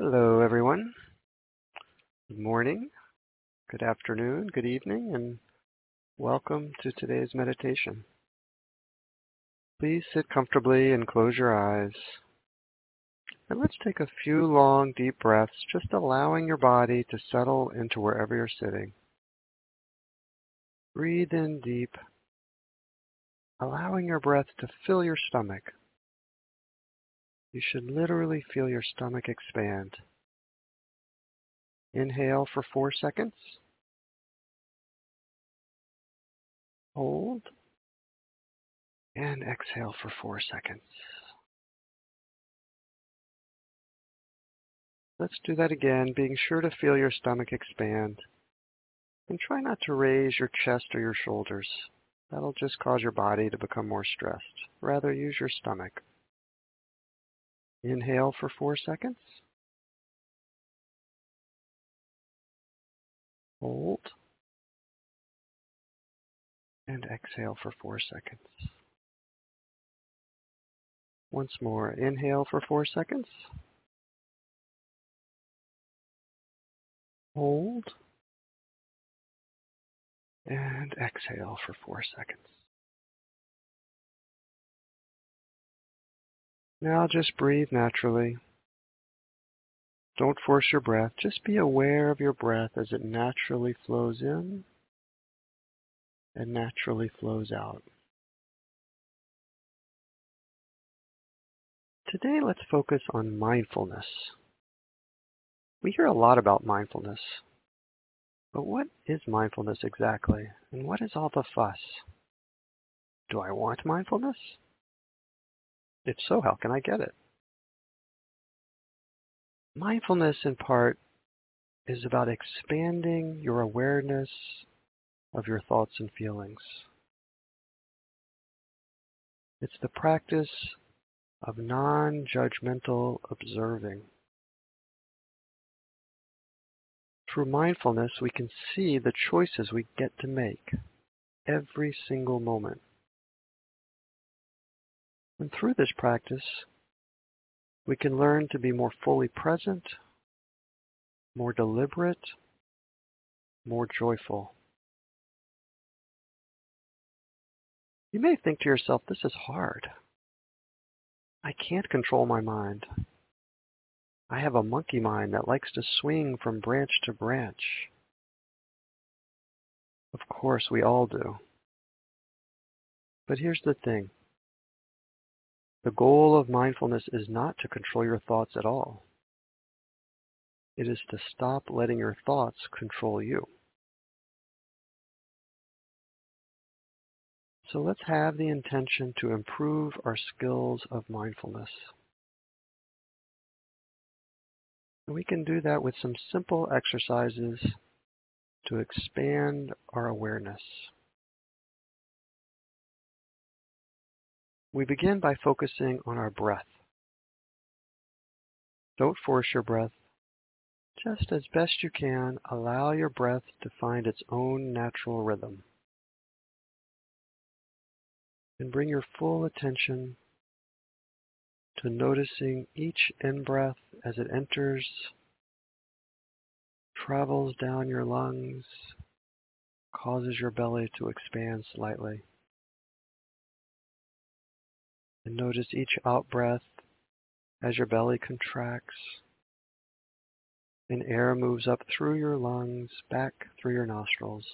Hello, everyone. Good morning, good afternoon, good evening, and welcome to today's meditation. Please sit comfortably and close your eyes. And let's take a few long, deep breaths, just allowing your body to settle into wherever you're sitting. Breathe in deep, allowing your breath to fill your stomach. You should literally feel your stomach expand. Inhale for four seconds. Hold. And exhale for four seconds. Let's do that again, being sure to feel your stomach expand. And try not to raise your chest or your shoulders. That'll just cause your body to become more stressed. Rather, use your stomach. Inhale for four seconds. Hold. And exhale for four seconds. Once more, inhale for four seconds. Hold. And exhale for four seconds. Now just breathe naturally. Don't force your breath. Just be aware of your breath as it naturally flows in and naturally flows out. Today, let's focus on mindfulness. We hear a lot about mindfulness, but what is mindfulness exactly? And what is all the fuss? Do I want mindfulness? If so, how can I get it? Mindfulness, in part, is about expanding your awareness of your thoughts and feelings. It's the practice of non judgmental observing. Through mindfulness, we can see the choices we get to make every single moment. And through this practice, we can learn to be more fully present, more deliberate, more joyful. You may think to yourself, this is hard. I can't control my mind. I have a monkey mind that likes to swing from branch to branch. Of course, we all do. But here's the thing the goal of mindfulness is not to control your thoughts at all. It is to stop letting your thoughts control you. So let's have the intention to improve our skills of mindfulness. And we can do that with some simple exercises to expand our awareness. We begin by focusing on our breath. Don't force your breath. Just as best you can, allow your breath to find its own natural rhythm. And bring your full attention to noticing each in-breath as it enters, travels down your lungs, causes your belly to expand slightly. And notice each out breath as your belly contracts and air moves up through your lungs, back through your nostrils.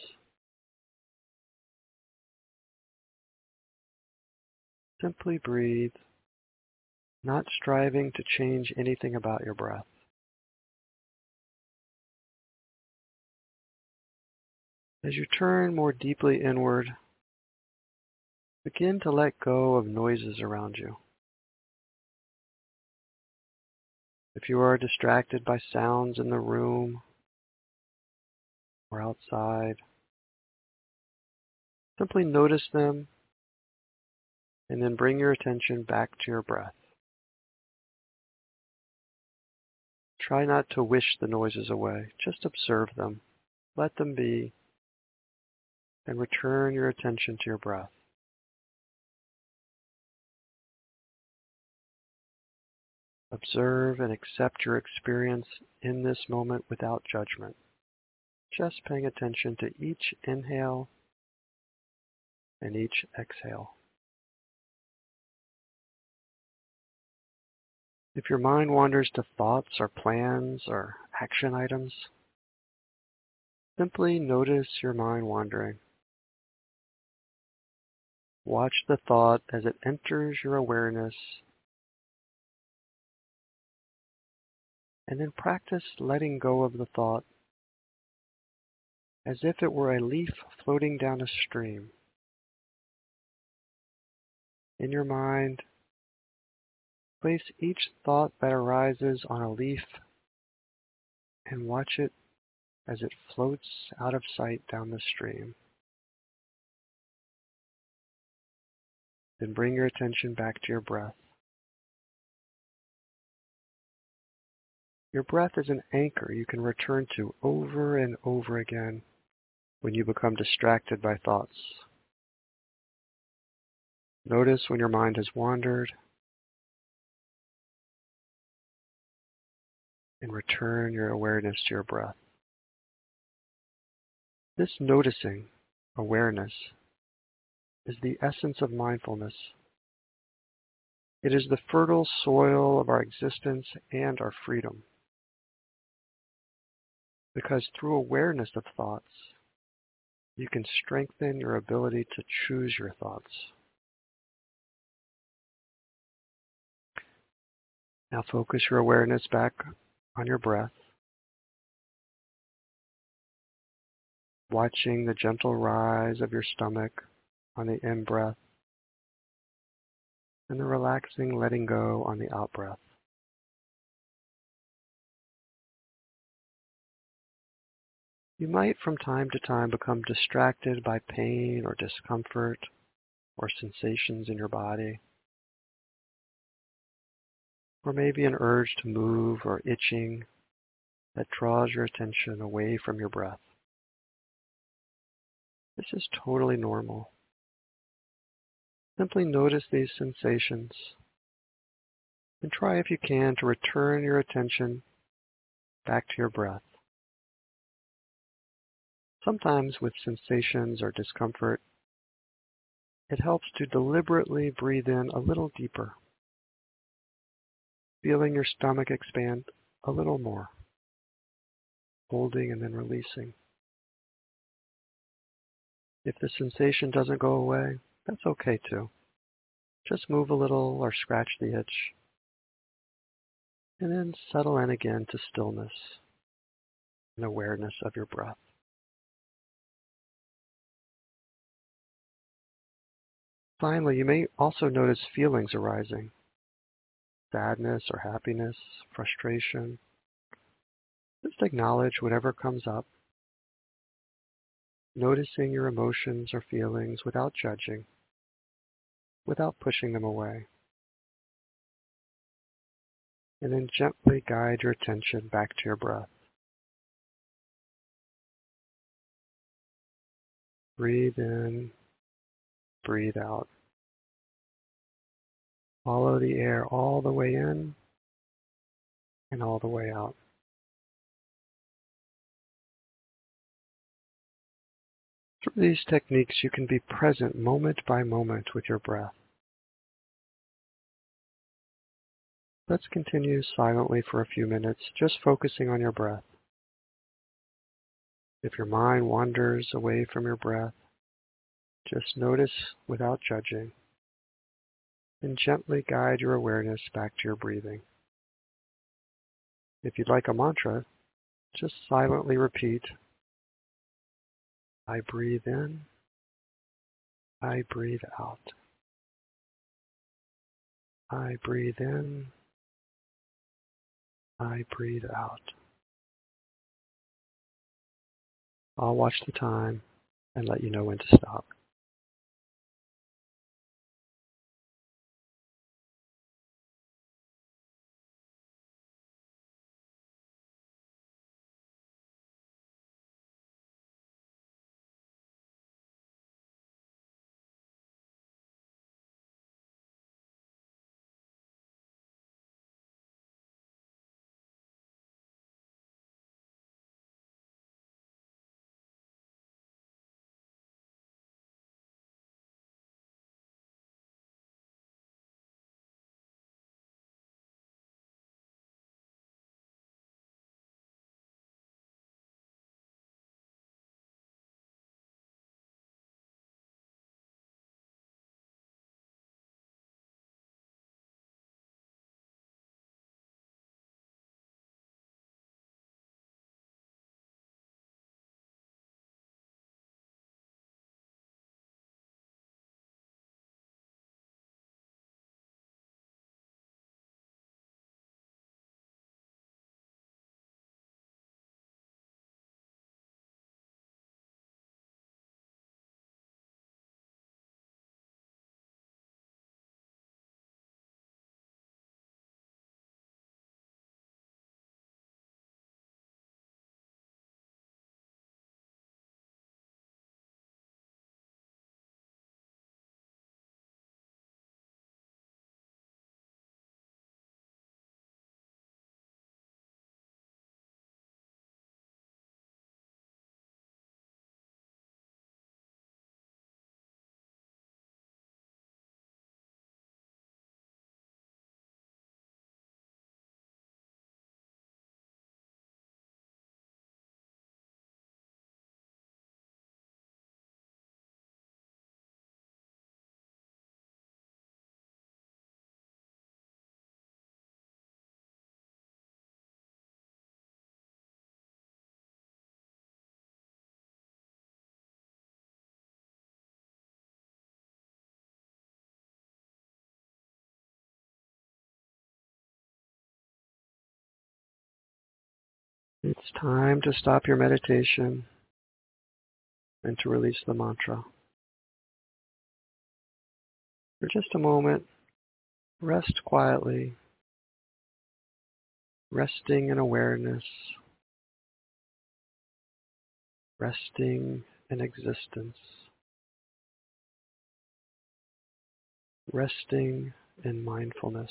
Simply breathe, not striving to change anything about your breath. As you turn more deeply inward, Begin to let go of noises around you. If you are distracted by sounds in the room or outside, simply notice them and then bring your attention back to your breath. Try not to wish the noises away. Just observe them. Let them be and return your attention to your breath. Observe and accept your experience in this moment without judgment. Just paying attention to each inhale and each exhale. If your mind wanders to thoughts or plans or action items, simply notice your mind wandering. Watch the thought as it enters your awareness and then practice letting go of the thought as if it were a leaf floating down a stream. In your mind, place each thought that arises on a leaf and watch it as it floats out of sight down the stream. Then bring your attention back to your breath. Your breath is an anchor you can return to over and over again when you become distracted by thoughts. Notice when your mind has wandered and return your awareness to your breath. This noticing awareness is the essence of mindfulness. It is the fertile soil of our existence and our freedom. Because through awareness of thoughts, you can strengthen your ability to choose your thoughts. Now focus your awareness back on your breath, watching the gentle rise of your stomach on the in breath and the relaxing letting go on the out breath. You might from time to time become distracted by pain or discomfort or sensations in your body. Or maybe an urge to move or itching that draws your attention away from your breath. This is totally normal. Simply notice these sensations and try if you can to return your attention back to your breath. Sometimes with sensations or discomfort, it helps to deliberately breathe in a little deeper, feeling your stomach expand a little more, holding and then releasing. If the sensation doesn't go away, that's okay too. Just move a little or scratch the itch, and then settle in again to stillness and awareness of your breath. Finally, you may also notice feelings arising sadness or happiness, frustration. Just acknowledge whatever comes up, noticing your emotions or feelings without judging, without pushing them away. And then gently guide your attention back to your breath. Breathe in breathe out. Follow the air all the way in and all the way out. Through these techniques, you can be present moment by moment with your breath. Let's continue silently for a few minutes, just focusing on your breath. If your mind wanders away from your breath, just notice without judging and gently guide your awareness back to your breathing. If you'd like a mantra, just silently repeat, I breathe in, I breathe out. I breathe in, I breathe out. I'll watch the time and let you know when to stop. It's time to stop your meditation and to release the mantra. For just a moment, rest quietly, resting in awareness, resting in existence, resting in mindfulness.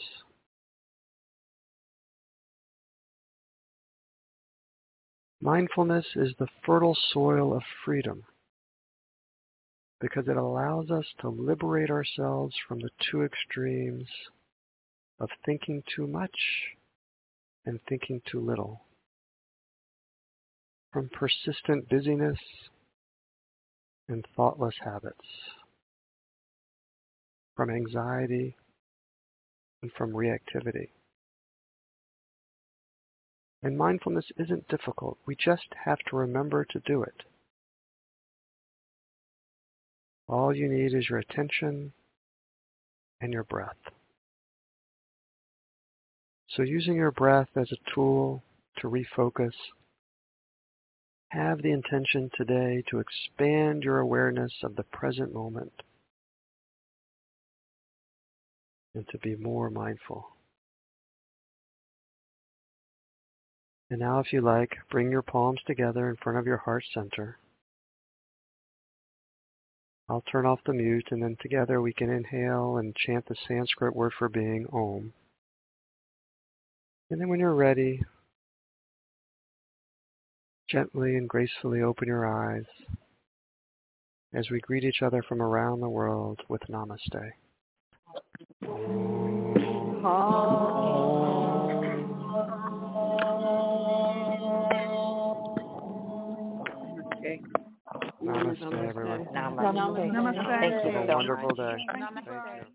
Mindfulness is the fertile soil of freedom because it allows us to liberate ourselves from the two extremes of thinking too much and thinking too little, from persistent busyness and thoughtless habits, from anxiety and from reactivity. And mindfulness isn't difficult. We just have to remember to do it. All you need is your attention and your breath. So using your breath as a tool to refocus, have the intention today to expand your awareness of the present moment and to be more mindful. And now, if you like, bring your palms together in front of your heart center. I'll turn off the mute and then together we can inhale and chant the Sanskrit word for being, Om. And then when you're ready, gently and gracefully open your eyes as we greet each other from around the world with Namaste. Namaste, everyone. Namaste. Namaste. Thank you Have a so wonderful much. day. Namaste. Thank you.